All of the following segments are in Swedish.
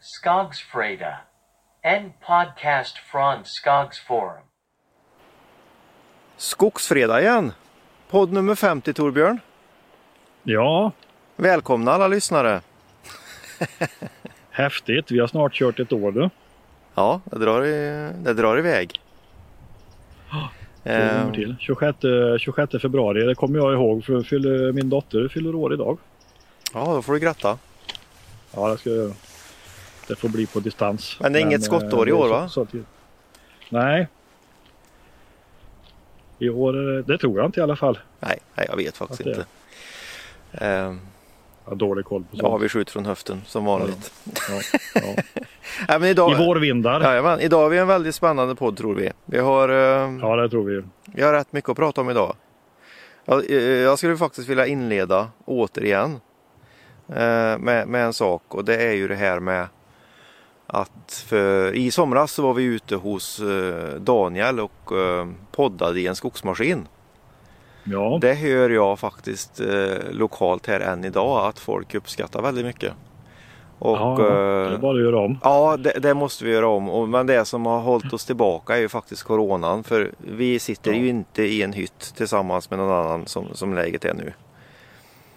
Skogsfreda. En podcast från Skogsforum. Skogsfredag igen! Podd nummer 50 Torbjörn. Ja, Välkomna alla lyssnare! häftigt. Vi har snart kört ett år du. Ja, det drar, i, det drar iväg. Eh, gånger till. 26, 26 februari, det kommer jag ihåg för fyller, min dotter fyller år idag. ja, då får du gratta. Ja, det ska jag göra. Det får bli på distans. Men det är inget skottår i eh, år, det är va? Så, så nej. I år, det- det tror jag inte i alla fall. Nej, nej jag vet faktiskt inte. Eh, Jag har dålig koll på ja, sånt. vi skjuter från höften som vanligt. Ja, ja. Nej, men idag, I vårvindar. Jajamän, idag har vi en väldigt spännande podd tror vi. Vi har, eh, Ja, det tror vi. vi har rätt mycket att prata om idag. Jag, eh, jag skulle faktiskt vilja inleda återigen eh, med, med en sak och det är ju det här med att för, i somras så var vi ute hos eh, Daniel och eh, poddade i en skogsmaskin. Ja, Det hör jag faktiskt eh, lokalt här än idag att folk uppskattar väldigt mycket. Och, ja, det är bara att göra om. Ja, det, det måste vi göra om. Och, men det som har hållit oss tillbaka är ju faktiskt coronan. För vi sitter Ja. ju inte i en hytt tillsammans med någon annan som, som läget är nu.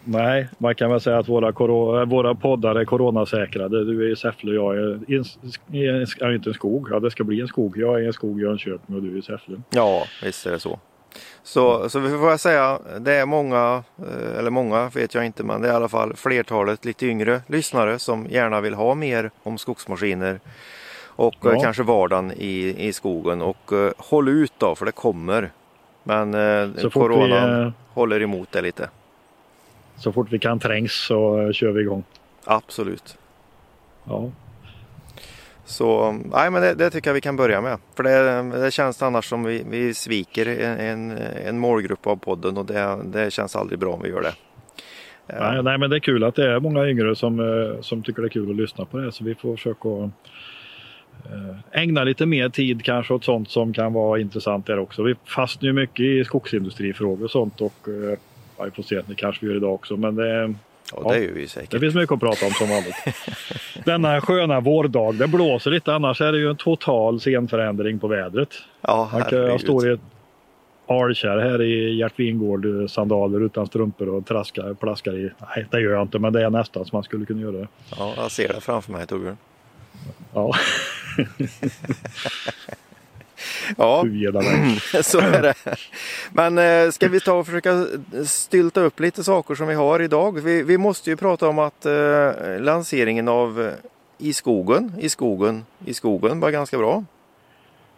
Nej, man kan väl säga att våra, våra poddar är coronasäkrade. Du är i Säffle och jag är i en, i en, är inte en skog. Ja, det ska bli en skog. Jag är i en skog i Jönköping och du är i Säffle. Ja, visst är det så. Så, så vi får säga, det är många, eh, eller många vet jag inte, men det är i alla fall flertalet lite yngre lyssnare som gärna vill ha mer om skogsmaskiner och eh, Ja. kanske vardagen i, i skogen. Och eh, håll ut då, för det kommer. Men Så fort, vi, håller emot det lite. Så fort vi kan trängs så kör vi igång. Absolut. Ja, Så nej, men det, det tycker jag vi kan börja med. För det, det känns annars som vi, vi sviker en, en, målgrupp av podden och det, det känns aldrig bra om vi gör det. Eh, nej, nej, men det är kul att det är många yngre som, eh, som tycker det är kul att lyssna på det. Så vi får försöka eh, ägna lite mer tid kanske åt sånt som kan vara intressant där också. Vi fastnar ju mycket i skogsindustrifrågor och sånt och ja, vi får se, det kanske vi gör idag också. Men det, Ja, det gör vi säkert. Det finns mycket att prata om som vanligt. Denna sköna vårdag. Det blåser lite annars är det ju en total scenförändring på vädret. Ja, Man kan, jag herregud. står i ett alkärr här i Gert Wingård, eh, sandaler utan strumpor och traskar, plaskar i. Nej, det gör jag inte, men det är nästan som man skulle kunna göra det. Ja, jag ser det framför mig Torbjörn. Ja, Ja, så är det. Men eh, ska vi ta och försöka stylta upp lite saker som vi har idag? Vi, vi måste ju prata om att eh, lanseringen av eh, I skogen, i skogen, i skogen var ganska bra.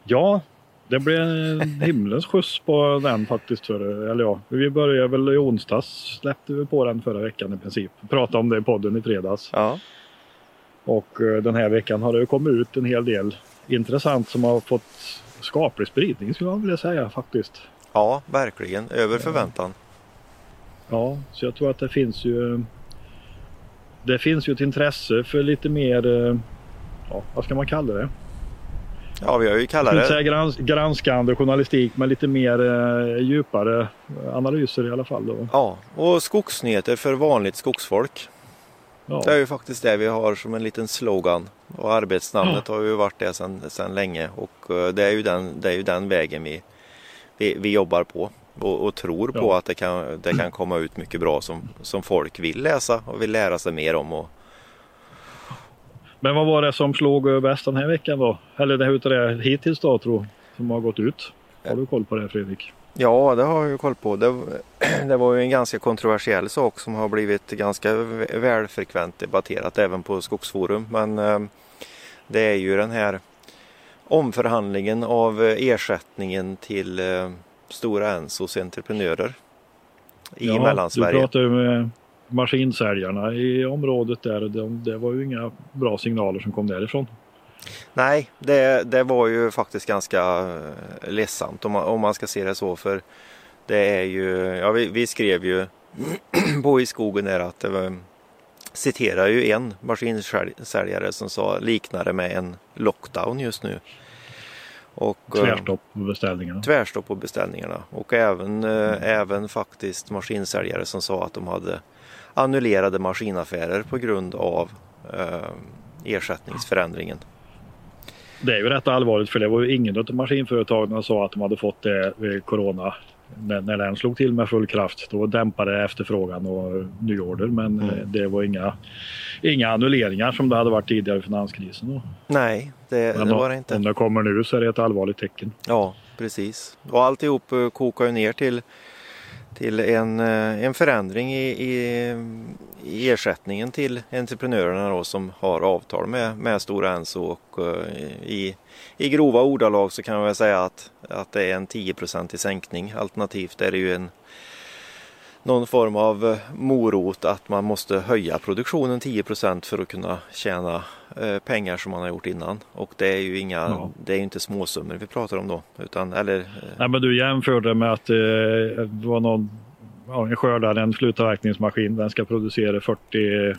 Ja, det blev en himlens skjuts på den faktiskt. För, eller ja, vi började väl i onsdags. Släppte vi på den förra veckan i princip. Pratade om det i podden i fredags. Ja, Och eh, den här veckan har det ju kommit ut en hel del intressant som har fått skaplig spridning skulle jag vilja säga faktiskt. ja verkligen. Över förväntan. Ja, så jag tror att det finns ju Det finns ju ett intresse för lite mer eh, Ja, vad ska man kalla det? Ja, vi har ju kallat säga det. grans, granskande journalistik men lite mer eh, djupare analyser i alla fall. Då. Ja, och skogsnyheter för vanligt skogsfolk. Ja. Det är ju faktiskt det vi har som en liten slogan. Och arbetsnamnet har ju varit det sedan, länge. Och eh, det är ju den, det är ju den vägen vi, vi, vi jobbar på. Och, och tror på Ja. att det kan, det kan komma ut mycket bra som, som folk vill läsa och vill lära sig mer om. Och, Men vad var det som slog eh, bäst den här veckan då? Eller det det hittills då tror som har gått ut? Har du koll på det Fredrik? Ja, det har jag ju koll på. Det, det var ju en ganska kontroversiell sak som har blivit ganska välfrekvent debatterat även på Skogsforum. Men eh, det är ju den här omförhandlingen av ersättningen till eh, Stora Ensos entreprenörer i Du Mellansverige. pratade ju med maskinsäljarna i området där. De, det var ju inga bra signaler som kom därifrån. Nej, det, det var ju faktiskt ganska eh, ledsamt om man, om man ska se det så. För det är ju, ja vi, vi skrev ju på i skogen där att det var, citerar ju en maskinsäljare som sa liknade med en lockdown just nu. Och, eh, Tvärstopp på beställningarna. tvärstopp på beställningarna. Och även, eh, även faktiskt maskinsäljare som sa att de hade annullerade maskinaffärer på grund av eh, ersättningsförändringen. Det är ju rätt allvarligt för det var ju ingen av maskinföretagen som sa att de hade fått det vid Corona. När, när den slog till med full kraft då dämpade efterfrågan och nyorder men Mm. eh, det var inga, inga annulleringar som det hade varit tidigare i finanskrisen. Då. Nej, det, Men det var det inte. Om det kommer nu så är det ett allvarligt tecken. Ja, precis. Och alltihop eh, kokar ju ner till, till en, eh, en förändring i, i ersättningen till entreprenörerna då, som har avtal med, med Stora Enso och eh, i, i grova ordalag så kan man väl säga att, att det är en 10 i sänkning. Alternativt är det ju en någon form av eh, morot att man måste höja produktionen 10% för att kunna tjäna eh, pengar som man har gjort innan. Och det är ju inga, Ja. det är inte småsummor vi pratar om då. Utan, eller, Nej, men du jämförde med att det var någon ja, en skördare, en slutavverkningsmaskin. Den ska producera 40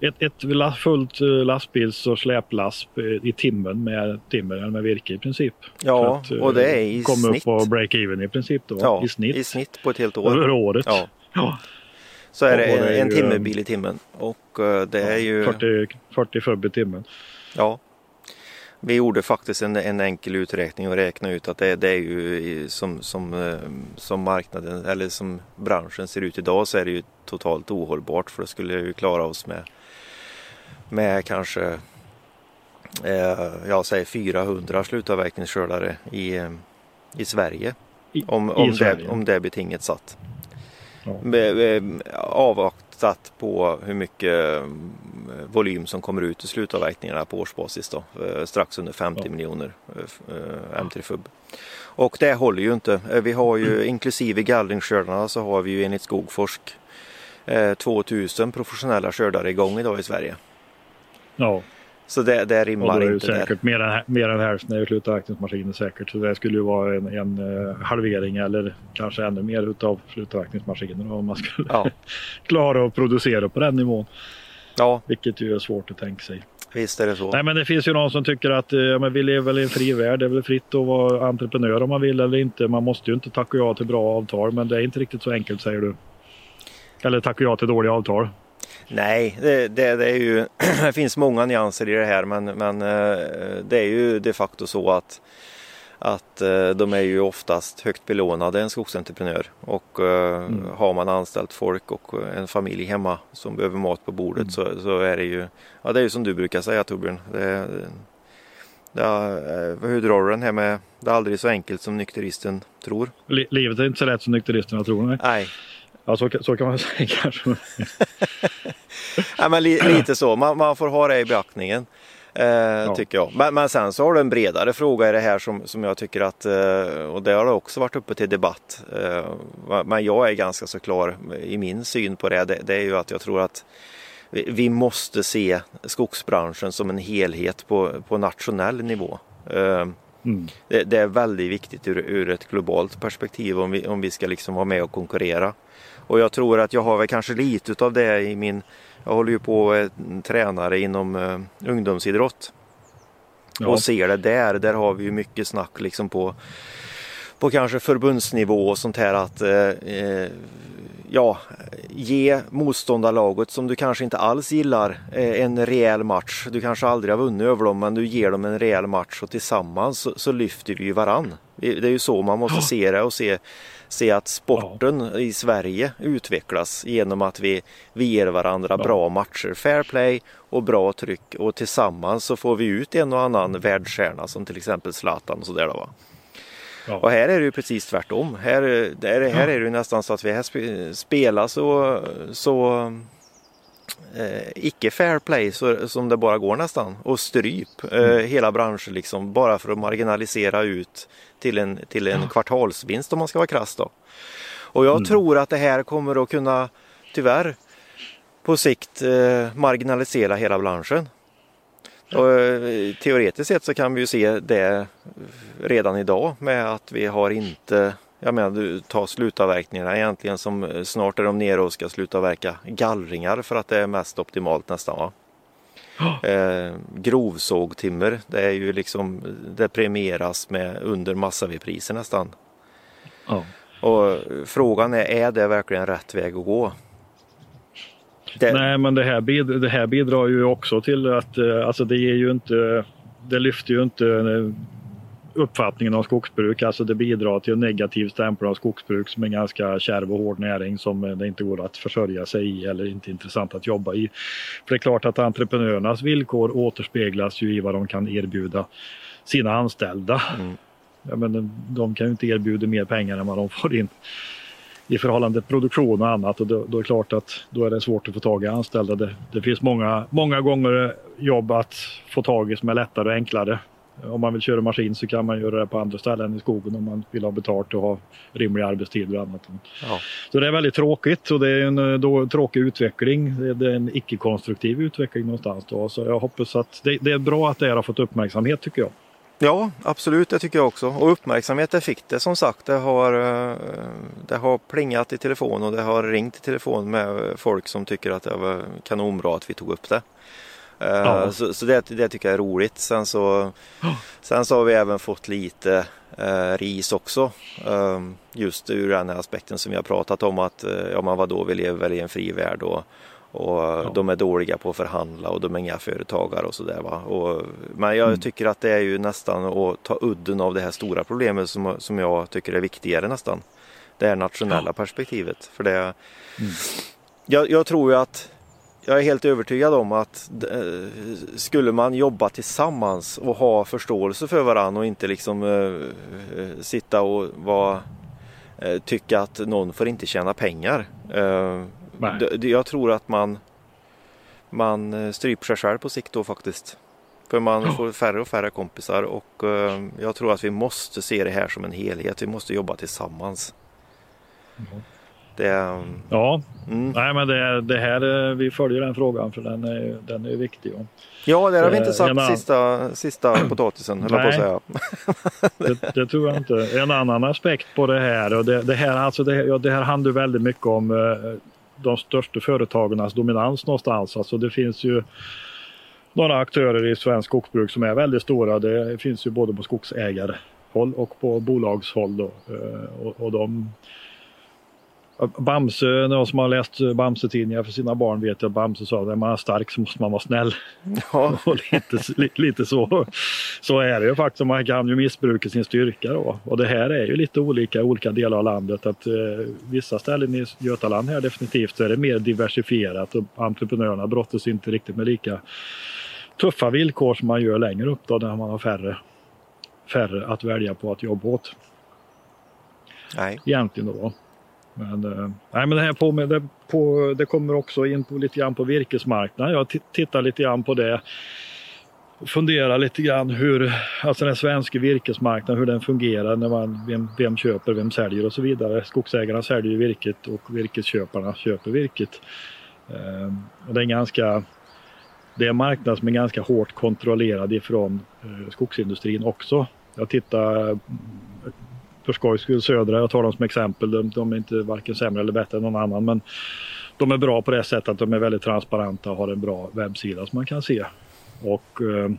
ett, ett fullt eh, lastbils och släplass eh, i timmen med timmer eller med virke i princip. ja, att, eh, och det är i komma snitt. upp och break-even i princip då, ja, i snitt. i snitt på ett helt år. Över året. Ja, Ja, så är det det är en, timmerbil i timmen. Och eh, det är ju... 40, 40 fubb i timmen. Ja. Vi gjorde faktiskt en, en enkel uträkning och räknade ut att det, det är ju som, som, eh, som marknaden eller som branschen ser ut idag så är det ju totalt ohållbart för då skulle vi klara oss med, med kanske eh, jag säger 400 slutavverkningsskördare i, eh, i Sverige. I, Om, i om, det, Sverige. om det betinget satt. Ja. Avvaktat på hur mycket volym som kommer ut i slutavverkningarna på årsbasis då. Eh, Strax under 50 Ja. miljoner eh, f- eh, M3 FUB. Och det håller ju inte. Eh, Vi har ju inklusive gallringsskördarna så har vi ju enligt Skogforsk eh, 2000 professionella skördare igång idag i Sverige. ja. Så det, det Och då rimmar är det inte där. säkert mer än, mer än hälften är ju slutavverkningsmaskiner säkert. Så det skulle ju vara en, en eh, halvering eller kanske ännu mer utav slutavverkningsmaskiner om man skulle Ja. klara att producera på den nivån. Ja, Vilket ju är svårt att tänka sig. visst är det så. Nej men det finns ju någon som tycker att eh, ja, men vi lever väl i en fri värld. Det är väl fritt att vara entreprenör om man vill eller inte. Man måste ju inte tacka ja till bra avtal men det är inte riktigt så enkelt säger du. Eller tacka ja till dåliga avtal. Nej, det, det, det är ju, det finns många nyanser i det här men, men eh, det är ju de facto så att, att eh, de är ju oftast högt belånade en skogsentreprenör och eh, Mm. har man anställt folk och en familj hemma som behöver mat på bordet Mm. så, så är det ju, ja det är ju som du brukar säga Torbjörn. Det, det, eh, hur drar du den här med, det är aldrig så enkelt som nykteristen tror. Li- livet är inte så lätt som nykteristerna tror. Nej. Nej, Ja, så, så kan man säga kanske. Ja, men li, lite så, man, man får ha det i beaktningen. Eh, Tycker jag. Men, men sen så har du en bredare fråga i det här som, som jag tycker att, eh, och det har också varit uppe till debatt. Eh, men jag är ganska så klar i min syn på det. Det, det är ju att jag tror att vi, vi måste se skogsbranschen som en helhet på, på nationell nivå. Mm. det, det är väldigt viktigt ur, ur ett globalt perspektiv om vi, om vi ska liksom vara med och konkurrera. Och jag tror att jag har väl kanske lite utav det i min, jag håller ju på och är tränare inom eh, ungdomsidrott. Ja. Och ser det där, där har vi ju mycket snack liksom på, på kanske förbundsnivå och sånt här att eh, eh, ja, ge motståndarlaget som du kanske inte alls gillar eh, en rejäl match. Du kanske aldrig har vunnit över dem men du ger dem en rejäl match och tillsammans så, så lyfter vi ju varann. Det, är ju så man måste se det och se, se att sporten i Sverige utvecklas genom att vi, vi ger varandra Ja. bra matcher, fair play och bra tryck och tillsammans så får vi ut en och annan världsstjärna som till exempel Zlatan och sådär då va. Ja. Och här är det ju precis tvärtom. Här, där, här är det ju nästan så att vi här spe, spelar så, så eh, icke fair play så, som det bara går nästan. Och stryp eh, hela branschen liksom bara för att marginalisera ut till en, till en kvartalsvinst om man ska vara krass då. Och jag tror att det här kommer att kunna tyvärr på sikt eh, marginalisera hela branschen. Och, eh, teoretiskt sett så kan vi ju se det redan idag med att vi har inte jag menar du tar slutavverkningarna egentligen som eh, snart är de nere och ska slutavverka gallringar för att det är mest optimalt nästan va. Eh, grovsågtimmer det är ju liksom det premieras med under massavedpriser nästan. Ja. Och frågan är, är det verkligen rätt väg att gå? Det, Nej, men det här, bid, det här bidrar ju också till att eh, alltså det ger ju inte, det lyfter ju inte eh, uppfattningen om skogsbruk. Alltså det bidrar till en negativ stämpel av skogsbruk som är en ganska kärv och hård näring som eh, det inte går att försörja sig i eller inte intressant att jobba i. För det är klart att entreprenörernas villkor återspeglas ju i vad de kan erbjuda sina anställda. Mm. Ja, men de kan ju inte erbjuda mer pengar än vad de får in i förhållande till produktion och annat och då, då är det klart att då är det svårt att få tag i anställda. Det, det finns många, många gånger jobb att få tag i som är lättare och enklare. Om man vill köra maskin så kan man göra det på andra ställen i skogen om man vill ha betalt och ha rimlig arbetstid och annat. ja. Så det är väldigt tråkigt och det är en eh, då, tråkig utveckling. Det är, det är en icke-konstruktiv utveckling någonstans. Då. Så jag hoppas att det, det är bra att det här har fått uppmärksamhet tycker jag. Ja, absolut, det tycker jag också. Och uppmärksamhet det fick det som sagt. Det har, eh, det har plingat i telefon och det har ringt i telefon med folk som tycker att det var kanonbra att vi tog upp det. Eh, Ja. Så, så det, det tycker jag är roligt. Sen så, sen så har vi även fått lite eh, ris också. Eh, just ur den här aspekten som vi har pratat om att eh, ja, men vadå, vi lever väl i en fri värld och, och de är dåliga på att förhandla och de är inga företagare och sådär. Men jag Mm. tycker att det är ju nästan att ta udden av det här stora problemet som, som jag tycker är viktigare nästan. Det här nationella perspektivet. För det, jag, jag tror ju att jag är helt övertygad om att eh, skulle man jobba tillsammans och ha förståelse för varandra och inte liksom eh, eh, sitta och vara, eh, tycka att någon får inte tjäna pengar. Eh, Nej. jag tror att man, man eh, stryper sig själv på sikt då faktiskt. För man får färre och färre kompisar och eh, jag tror att vi måste se det här som en helhet. Vi måste jobba tillsammans. Det, är- Ja, mm. nej men det, det här, eh, vi följer den frågan för den är, den är viktig. Ja. Det har vi inte Eh, sagt en sista, sista potatisen, höll jag på att säga. Det, det tror jag inte. En annan aspekt på det här, och det, det här, alltså det, ja, det här handlar väldigt mycket om eh, de största företagens dominans någonstans. Alltså det finns ju några aktörer i svensk skogsbruk som är väldigt stora. Det finns ju både på skogsägarhåll och på bolagshåll. Då. Eh, och, och de, Bamse, någon som har läst Bamse-tidningar för sina barn vet att Bamse sa att när man är stark så måste man vara snäll. Ja, Och lite, li- lite så, så är det ju faktiskt. Man kan ju missbruka sin styrka då. Och det här är ju lite olika i olika delar av landet. Att eh, Vissa ställen i Götaland här definitivt så är det mer diversifierat och entreprenörerna brottas inte riktigt med lika tuffa villkor som man gör längre upp då när man har färre, färre att välja på att jobba åt nej. egentligen då. Men, eh, nej, men det här på det, på, det kommer också in på, lite grann på virkesmarknaden. Jag tittar lite grann på det. Funderar lite grann hur alltså den svenska virkesmarknaden, hur den fungerar, när man, vem, vem köper, vem säljer och så vidare. Skogsägarna säljer ju virket och virkesköparna köper virket. Eh, och det är en ganska det är en marknad som är ganska hårt kontrollerad ifrån eh, skogsindustrin också. Jag tittar för skojs skull Södra, jag tar dem som exempel. De, de är inte varken sämre eller bättre än någon annan men de är bra på det sättet att de är väldigt transparenta och har en bra webbsida som man kan se. Och eh,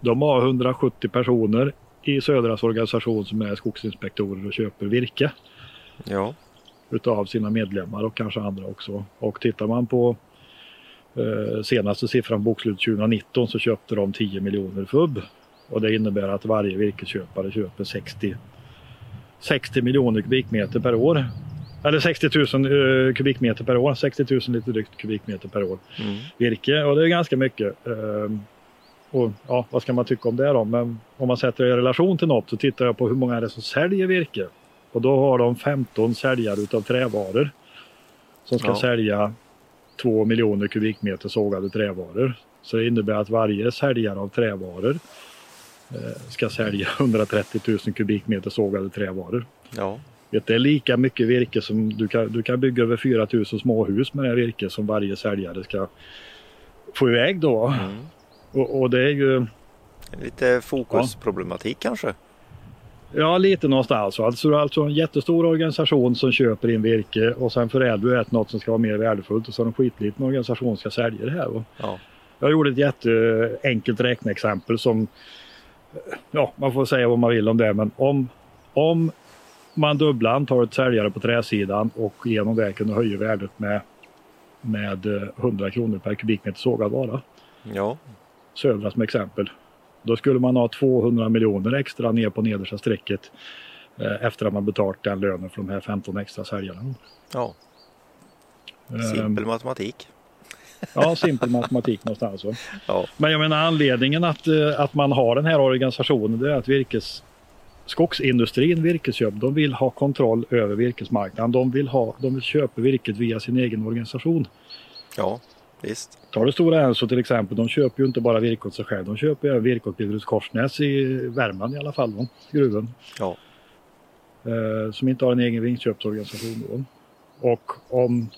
de har 170 personer i Södras organisation som är skogsinspektorer och köper virke Ja, utav sina medlemmar och kanske andra också. Och tittar man på eh, senaste siffran bokslut 2019 så köpte de 10 miljoner FUB. Och det innebär att varje virkesköpare köper 60, 60 miljoner kubikmeter per år. Eller 60 000 eh, kubikmeter per år, 60 000 lite drygt kubikmeter per år mm. virke och det är ganska mycket. Ehm, och ja, vad ska man tycka om det då? Men om man sätter det i relation till något så tittar jag på hur många är det som säljer virke. Och då har de 15 säljare utav trävaror. Som ska Ja. sälja 2 miljoner kubikmeter sågade trävaror. Så det innebär att varje säljare av trävaror ska sälja 130 000 kubikmeter sågade trävaror. ja, Vet, Det är lika mycket virke som du kan, du kan bygga över 4 000 småhus med det virke som varje säljare ska få iväg då. mm. Och, och det är ju lite fokusproblematik kanske. ja, lite någonstans. Alltså, alltså en jättestor organisation som köper in virke och sen förädlar du ett något som ska vara mer värdefullt och så har en skitliten organisation som ska sälja det här. Ja, jag gjorde ett jätteenkelt räkneexempel som ja, man får säga vad man vill om det, men om, om man dubblar antalet säljare på träsidan och genom det kunde höja värdet med med eh, 100 kronor per kubikmeter sågad vara. Ja, Södra som exempel. Då skulle man ha 200 miljoner extra ner på nedersta strecket eh, efter att man betalt den lönen för de här 15 extra säljarna. ja. Eh, simpel matematik. Ja, simpel matematik någonstans. Va? Ja, Men jag menar anledningen att, eh, att man har den här organisationen det är att virkes, skogsindustrin, virkesköp, de vill ha kontroll över virkesmarknaden. De vill, ha, de vill köpa virket via sin egen organisation. ja visst. Tar du Stora Enso till exempel, de köper ju inte bara virke åt sig själv. De köper även virke åt Billerud Korsnäs i Värmland i alla fall, va? gruvan. Ja, Eh, som inte har en egen vinstköpsorganisation. Då. Och om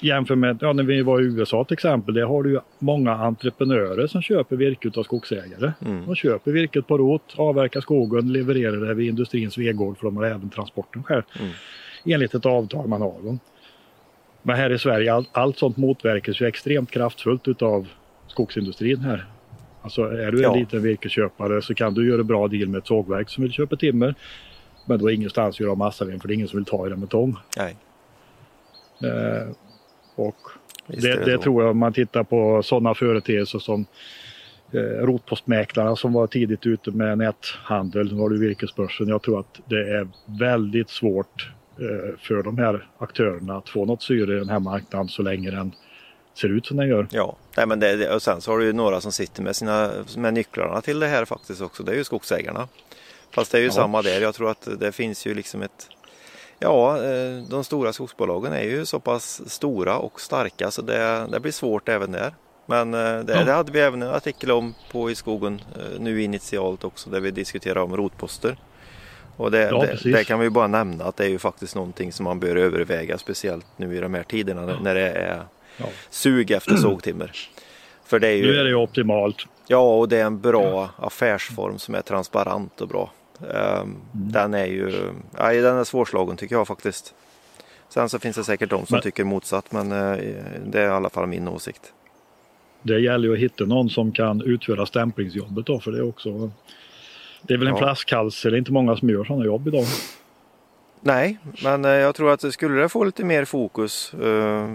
jämför med ja, när vi var i USA till exempel, där har du ju många entreprenörer som köper virke av skogsägare. Mm. De köper virket på rot, avverkar skogen, levererar det vid industrins vegård för de har även transporten själv. Mm. Enligt ett avtal man har. Då. Men här i Sverige, all, allt sånt motverkas ju extremt kraftfullt utav skogsindustrin här. Alltså är du en Ja. liten virkesköpare så kan du göra bra deal med ett sågverk som vill köpa timmer. Men då är ingenstans göra massaved för det är ingen som vill ta i den med tång. nej. Eh, och det, det det tror jag om man tittar på sådana företeelser som eh, rotpostmäklarna som var tidigt ute med näthandel. Nu har du virkesbörsen. Jag tror att det är väldigt svårt eh, för de här aktörerna att få något syre i den här marknaden så länge den ser ut som den gör. Ja, nej, men det- och sen så har du ju några som sitter med, sina, med nycklarna till det här faktiskt också. Det är ju skogsägarna. Fast det är ju Ja. samma där. Jag tror att det finns ju liksom ett Ja, eh, de stora skogsbolagen är ju så pass stora och starka så det, det blir svårt även där. Men eh, det, Ja. det hade vi även en artikel om på i skogen eh, nu initialt också där vi diskuterar om rotposter. Och det, Ja, det, det kan vi bara nämna att det är ju faktiskt någonting som man bör överväga speciellt nu i de här tiderna när- när det är Ja. sug efter sågtimmer. För det är ju, Nu är det ju optimalt. Ja, och det är en bra affärsform som är transparent och bra. Ehm, Den är ju ja, den är svårslagen tycker jag faktiskt. Sen så finns det säkert de som Men- tycker motsatt men eh, det är i alla fall min åsikt. Det gäller ju att hitta någon som kan utföra stämplingsjobbet då för det är också det är väl en Ja. flaskhals. Det är inte många som gör sådana jobb idag. Nej, men eh, jag tror att skulle det få lite mer fokus eh,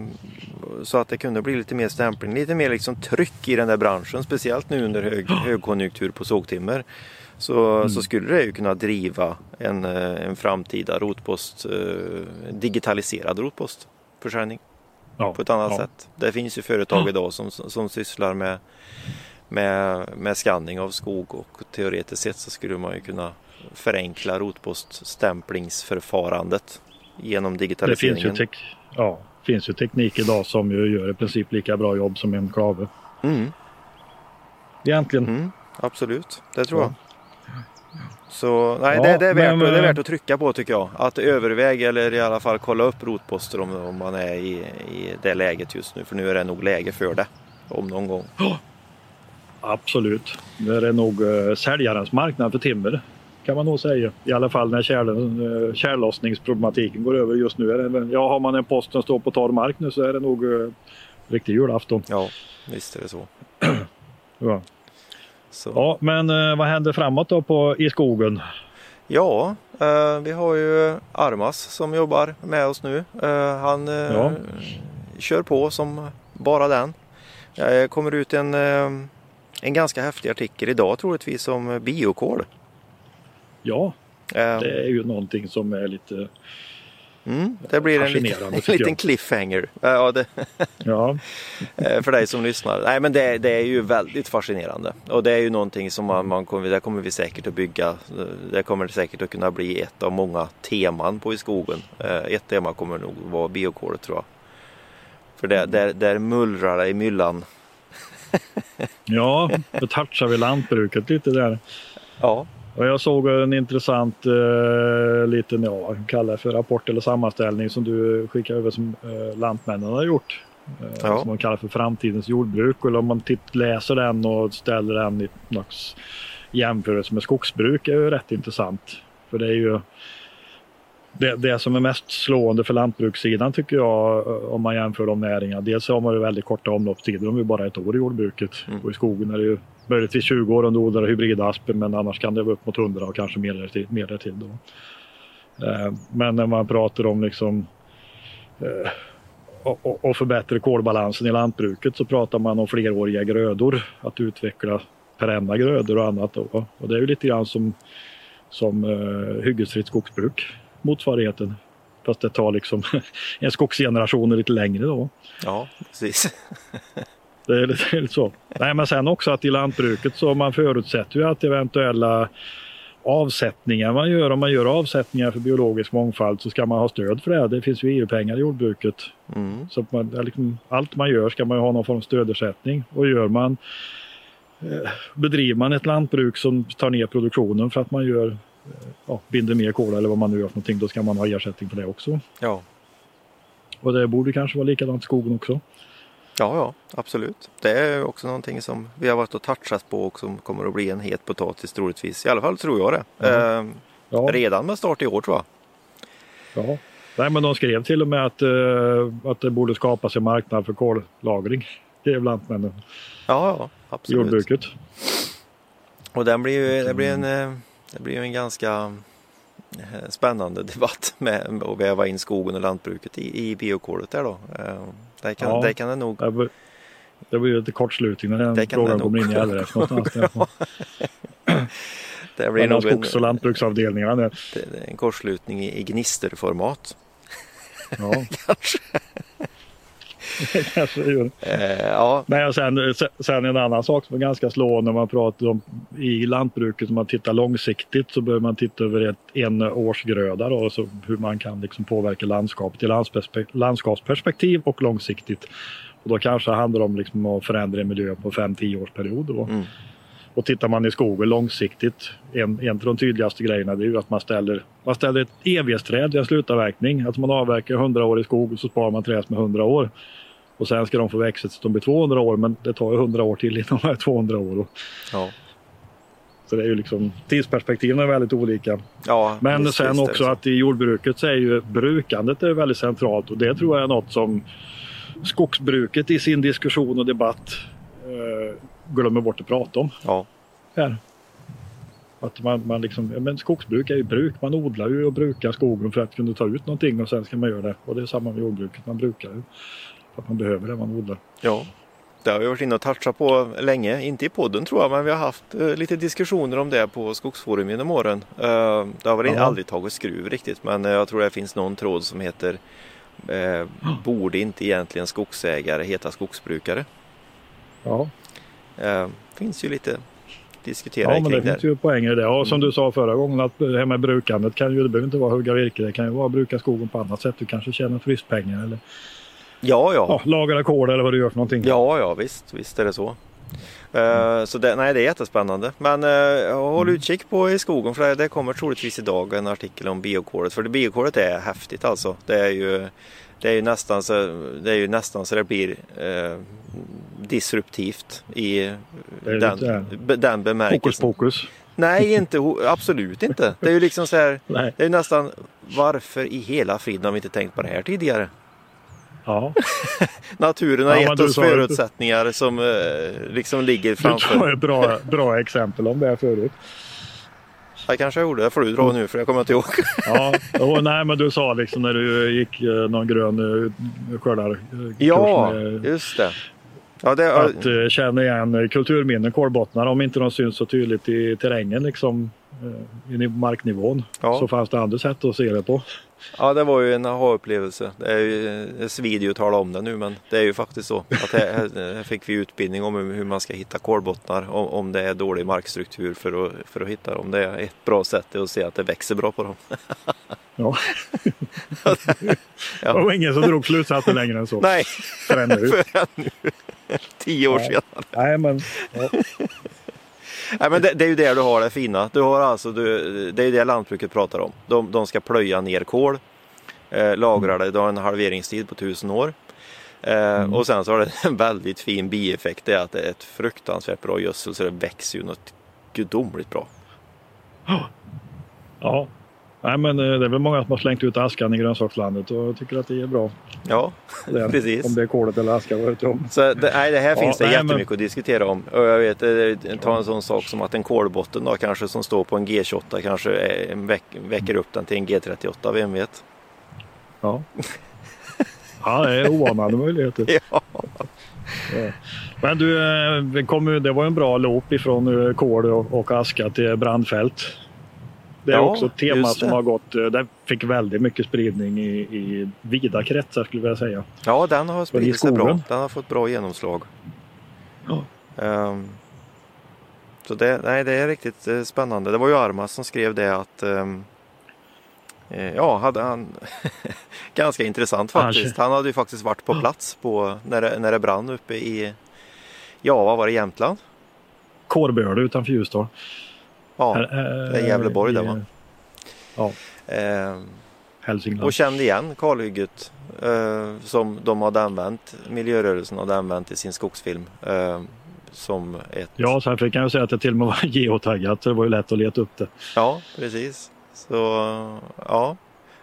så att det kunde bli lite mer stämpling, lite mer liksom tryck i den där branschen, speciellt nu under hög, högkonjunktur på sågtimmer. Så, Mm. så skulle det ju kunna driva en, eh, en framtida rotpost, eh, digitaliserad rotpostförsäljning Ja, på ett annat ja. sätt. Det finns ju företag idag som, som sysslar med, med, med skanning av skog och teoretiskt sett så skulle man ju kunna förenkla rotpoststämplingsförfarandet genom Det finns digitaliseringen. ju, tek ja, finns ju teknik idag som ju gör i princip lika bra jobb som en klave. Mm, Egentligen. mm, absolut, det tror Ja. jag. Så nej, Ja, det, det, är värt, men, det är eh, värt att trycka på tycker jag. Att överväga eller i alla fall kolla upp rotposter om, om man är i, i det läget just nu. För nu är det nog läge för det. Om någon gång. Absolut. Det är nog uh, säljarens marknad för timmer. Kan man nog säga. I alla fall när kärlen, uh, kärllossningsproblematiken går över. Just nu är det, ja, har man en post som står på torr mark nu så är det nog uh, riktig julafton. Ja, visst är det så. Ja, så. ja men uh, vad händer framåt då på, i skogen? Ja, eh, vi har ju Armas som jobbar med oss nu. Eh, han eh, Ja. kör på som bara den. Det kommer ut en, eh, en ganska häftig artikel idag troligtvis om biokol. Ja, Eh, det är ju någonting som är lite... mm, det blir en, liten, en liten cliffhanger ja, det, Ja, eh, för dig som lyssnar. Nej men det, det är ju väldigt fascinerande. Och det är ju någonting som man, man kommer, det kommer vi säkert att bygga. Det kommer säkert att kunna bli ett av många teman på i skogen. Eh, Ett tema kommer nog vara biokolet tror jag. För det, där, där mullrar det i myllan. ja då touchar vi lantbruket lite där. Ja. Och jag såg en intressant eh, liten, ja, vad man kallar det för rapport eller sammanställning som du skickade över som eh, Lantmännen har gjort. Eh, Ja. Som man kallar för framtidens jordbruk. Och om man titt, läser den och ställer den i slags jämförelse med skogsbruk är ju rätt intressant. För det är ju det, det som är mest slående för lantbrukssidan tycker jag eh, om man jämför de näringarna. Dels har man ju väldigt korta omloppstider, de är ju bara ett år i jordbruket. Mm. Och i skogen är det ju möjligtvis 20 år om du odlar hybridaspen men annars kan det vara upp mot 100 och kanske mer. Mer därtill då. Eh, Men när man pratar om liksom eh, och, förbättra kolbalansen i lantbruket så pratar man om fleråriga grödor. Att utveckla perenna grödor och annat. Då. Och det är ju lite grann som, som uh, hyggesfritt skogsbruk, motsvarigheten. Fast det tar liksom en skogsgeneration lite längre då. Ja, precis. Det är lite, lite så. Nej, men sen också att i lantbruket så man förutsätter ju att eventuella avsättningar man gör, om man gör avsättningar för biologisk mångfald så ska man ha stöd för det. Det finns ju EU-pengar i jordbruket. Mm. Så man, liksom, allt man gör ska man ju ha någon form av stödersättning. Och gör man, eh, bedriver man ett lantbruk som tar ner produktionen för att man gör, ja, binder mer kol eller vad man nu gör för någonting, då ska man ha ersättning för det också. Ja. Och det borde kanske vara likadant i skogen också. Ja, ja, absolut. Det är också någonting som vi har varit och touchat på och som kommer att bli en het potatis troligtvis. I alla fall tror jag det. Eh, Ja. redan med start i år tror jag. Ja. Nej, men de skrev till och med att, eh, att det borde skapas en marknad för kollagring. skrev Lantmännen Ja, ja, absolut. jordbruket. Och den blir ju, det blir en, eh, det blir ju en ganska eh, spännande debatt med att väva in skogen och lantbruket i, i biokolet där då. Eh, Där kan, Ja. där kan det nog Det blir- lite kortslutning när den frågan kommer in i LRF någonstans. det blir nog skogs och lantbruksavdelningarna. en korsslutning i, i gnisterformat. Ja, Kanske. Det kanske det gör. Eh, ja, och sen, sen en annan sak som är ganska slående när man pratar om i lantbruket, om man tittar långsiktigt så behöver man titta över ett, en årsgröda då, så hur man kan liksom påverka landskapet i landskapsperspektiv och långsiktigt. Och då kanske det handlar om liksom att förändra en miljö på 5-10 års period. Då. Mm. Och tittar man i skogen långsiktigt, en, en av de tydligaste grejerna det är ju att man ställer, man ställer ett evighetsträd vid en slutavverkning. Alltså man avverkar 100 år i skog och så sparar man träd är 100 år. Och sen ska de få växa tills de blir 200 år men det tar ju 100 år till innan de är 200 år. Ja, Så det är ju liksom, tidsperspektiven är väldigt olika. ja. Men visst, sen visst också så. att i jordbruket så är ju brukandet är väldigt centralt och det tror jag är något som skogsbruket i sin diskussion och debatt eh, glömmer bort att prata om. Ja, Här. Att man, man liksom, men skogsbruk är ju bruk, man odlar ju och brukar skogen för att kunna ta ut någonting och sen ska man göra det. Och det är samma med jordbruket, man brukar ju. För att man behöver det man odlar. ja. Det har vi varit inne och touchat på länge, inte i podden tror jag, men vi har haft eh, lite diskussioner om det på Skogsforum genom åren. Eh, det har väl Ja. aldrig tagit skruv riktigt, men eh, jag tror det finns någon tråd som heter eh, Borde inte egentligen skogsägare heta skogsbrukare? Ja, Eh, finns ju lite diskutera ja men det finns ju poänger i det. Och som du sa förra gången att det här med brukandet kan ju, det behöver inte vara hugga virke, det kan ju vara bruka skogen på annat sätt. Du kanske tjänar turistpengar eller Ja, ja. ja, lagra kol eller vad du gör för någonting. Ja, ja visst, visst är det så. Eh, Så det, nej, det är jättespännande. Men uh, håll utkik på i skogen för det, det kommer troligtvis idag en artikel om biokolet. För det, biokolet är häftigt alltså. Det är ju, det är ju, nästan, så, det är ju nästan så det blir eh, disruptivt i den, den Hokus bemärkelsen. pokus. Nej, inte, absolut inte. Det är ju liksom så här. Det är nästan varför i hela friden har vi inte tänkt på det här tidigare? Ja, Naturen har Ja, gett oss förutsättningar som eh, liksom ligger du tar framför. ett bra, bra exempel om det förut. Jag kanske gjorde det. får du dra nu för jag kommer inte ihåg. Ja, och, nej men du sa liksom när du gick eh, någon grön eh, skördarkurs Ja, med just det. Ja, det att eh, känna igen kulturminnen, kolbottnar, om inte de syns så tydligt i terrängen liksom i marknivån. Ja. Så fanns det andra sätt att se det på. Ja, det var ju en aha-upplevelse. Det är ju det svider ju att tala om det nu men det är ju faktiskt så. Att här, här fick vi utbildning om hur man ska hitta kolbottnar. Om, om det är dålig markstruktur för att, för att hitta dem. Det är ett bra sätt att se att det växer bra på dem. Ja. Ja. Det var ingen som drog slutsatsen längre än så. Nej, Förrän nu. förrän nu. Tio år Ja. sedan. Nej, men, ja. Nej, men det, det är ju där du har det fina. Du har alltså, du, det är ju det lantbruket pratar om. De, de ska plöja ner kol, eh, lagra det, det har en halveringstid på tusen år. Eh, Och sen så har det en väldigt fin bieffekt, det är att det är ett fruktansvärt bra gödsel så det växer ju något gudomligt bra. ja. Nej, men eh, det är väl många som har slängt ut askan i grönsakslandet och tycker att det är bra. Ja, Det, precis. Om det är kolet eller aska, vad vet. Så det, nej, det här Ja, finns det nej, men- jättemycket att diskutera om. Och jag vet, eh, ta en sån sak som att en kolbotten då kanske som står på en G28 kanske är, väck, väcker upp den till en G38, vem vet? Ja. Ja, det är oanade möjligheter. Ja. Men du, eh, det, var en bra loop ifrån eh, kol och, och aska till brandfält. Det är Ja, också ett tema som har gått, eh, det fick väldigt mycket spridning i, i vida kretsar skulle jag vilja säga. ja, den har spridit sig bra. Den har fått bra genomslag. Ja. Ehm, så det, nej, det är riktigt eh, spännande. Det var ju Armas som skrev det att eh, Ja, hade han ganska intressant faktiskt. Han hade ju faktiskt varit på plats på, när, det, när det brann uppe i Ja, vad var det? Jämtland? Kårböle utanför Ljusdal. Ja, Här, det är Gävleborg i, det, va? Ja, ehm, Hälsingland. och kände igen kalhygget eh, som de hade använt, miljörörelsen hade använt i sin skogsfilm. Eh, som ett... Ja, sen fick jag ju säga att det till och med var geotaggat så det var ju lätt att leta upp det. Ja, precis. Så ja.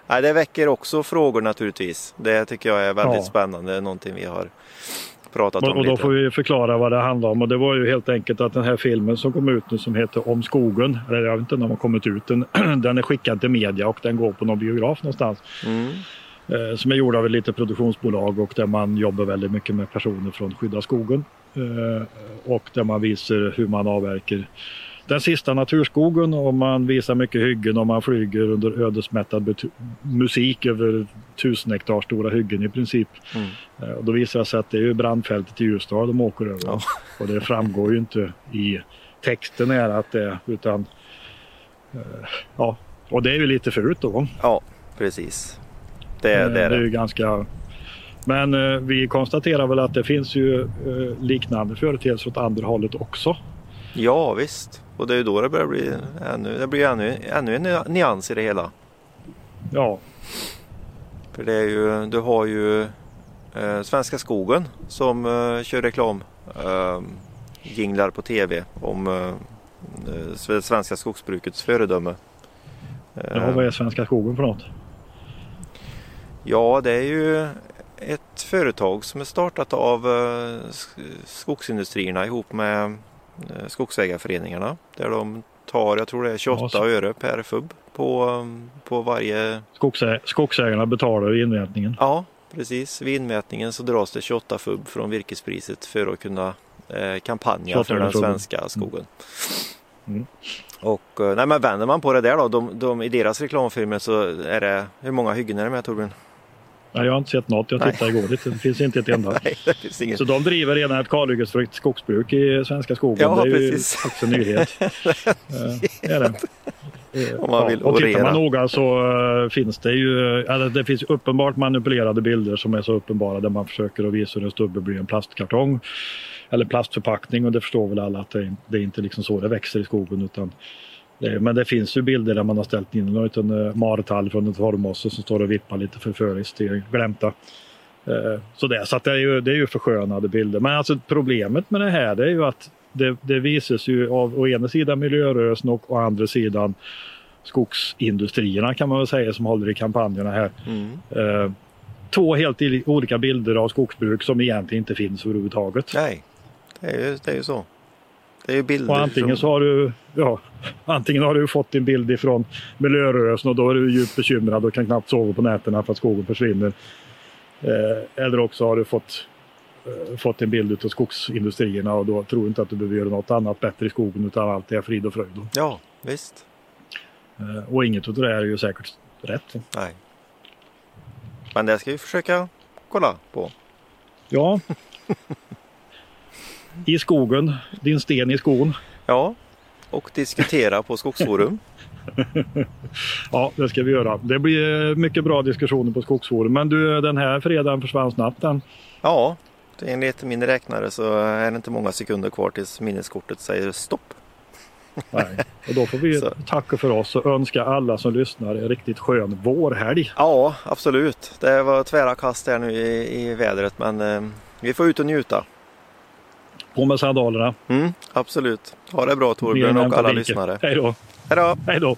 Det väcker också frågor naturligtvis. Det tycker jag är väldigt Ja. spännande. Någonting vi har pratat Och, om och då lite. får vi förklara vad det handlar om. Och det var ju helt enkelt att den här filmen som kom ut nu som heter Om skogen, eller jag vet inte när den har kommit ut, den, den är skickad till media och den går på någon biograf någonstans. Mm. Eh, som är gjord av ett litet produktionsbolag och där man jobbar väldigt mycket med personer från Skydda skogen. Eh, och där man visar hur man avverkar den sista naturskogen och man visar mycket hyggen och man flyger under ödesmättad musik över tusen hektar stora hyggen i princip. Mm. Eh, Och då visar det sig att det är brandfältet i Ljusdal de åker över. Ja. Och det framgår ju inte i texten är att det utan eh, ja, och det är ju lite fult då. Ja, precis. Det, Eh, det är det är det. ju ganska... Men eh, vi konstaterar väl att det finns ju eh, liknande företeelser åt andra hållet också. Ja, visst. Och det är ju då det börjar bli ännu, det blir ännu, ännu en ny- nyans i det hela. Ja, För det är ju, du har ju eh, Svenska skogen som eh, kör reklam eh, jinglar på tv om eh, eh, sve- svenska skogsbrukets föredöme. Eh, ja vad är Svenska skogen för något? Ja, det är ju ett företag som är startat av eh, sk- skogsindustrierna ihop med skogsägarföreningarna. Där de tar, jag tror det är 28 Ja, öre per fubb på, eh, på varje Skogsäg- skogsägarna betalar inmätningen. Ja, precis. Vid inmätningen så dras det 28 fubb från virkespriset för att kunna eh, kampanja 28 för den svenska skogen. Mm. Och eh, nej, men vänder man på det där då, de, de, i deras reklamfilmer så är det, hur många hyggen är det med Torbjörn? Nej, jag har inte sett något. Jag Nej. tittade igår lite. Det finns inte ett enda. Nej. Så de driver redan ett kalhyggesfritt skogsbruk i Svenska skogen. Ja, det är ju precis. faktiskt en nyhet. Eh, är det. Om man vill och tittar man noga så eh, finns det ju eller det finns uppenbart manipulerade bilder som är så uppenbara där man försöker att visa hur en stubbe blir en plastkartong eller plastförpackning och det förstår väl alla att det, det är inte liksom så det växer i skogen utan men det finns ju bilder där man har ställt in en liten uh, martall från ett torvmosse som står och vippar lite förföriskt i glömta. Eh, Så, det, så att det, är ju, det är ju förskönade bilder. Men alltså problemet med det här det är ju att det, det visas ju av å ena sidan miljörörelsen och å andra sidan skogsindustrierna kan man väl säga som håller i kampanjerna här. Mm. Eh, två helt olika bilder av skogsbruk som egentligen inte finns överhuvudtaget. Nej, det är, ju, det är ju så. Det är bilder Och antingen så har du, ja, antingen har du fått din bild ifrån miljörörelsen och då är du djupt bekymrad och kan knappt sova på nätterna för att skogen försvinner. Eh, eller också har du fått, eh, fått en bild av skogsindustrierna och då tror du inte att du behöver göra något annat bättre i skogen utan allt är frid och fröjd. Ja, visst. Eh, och inget av det är ju säkert rätt. Nej. Men det ska vi försöka kolla på. Ja. I skogen, din sten i skon. Ja, och diskutera på Skogsforum. Ja, det ska vi göra. Det blir eh, mycket bra diskussioner på Skogsforum. Men du, den här fredagen försvann snabbt den. Ja, enligt min räknare så är det inte många sekunder kvar tills minneskortet säger stopp. Nej. Och då får vi Så. tacka för oss och önska alla som lyssnar en riktigt skön vårhelg. Ja, absolut. Det var tvära kast här nu i, i vädret men eh, vi får ut och njuta. På med sandalerna. Mm, absolut. Ha det bra Torbjörn och alla lyssnare. Hej då! Hej då.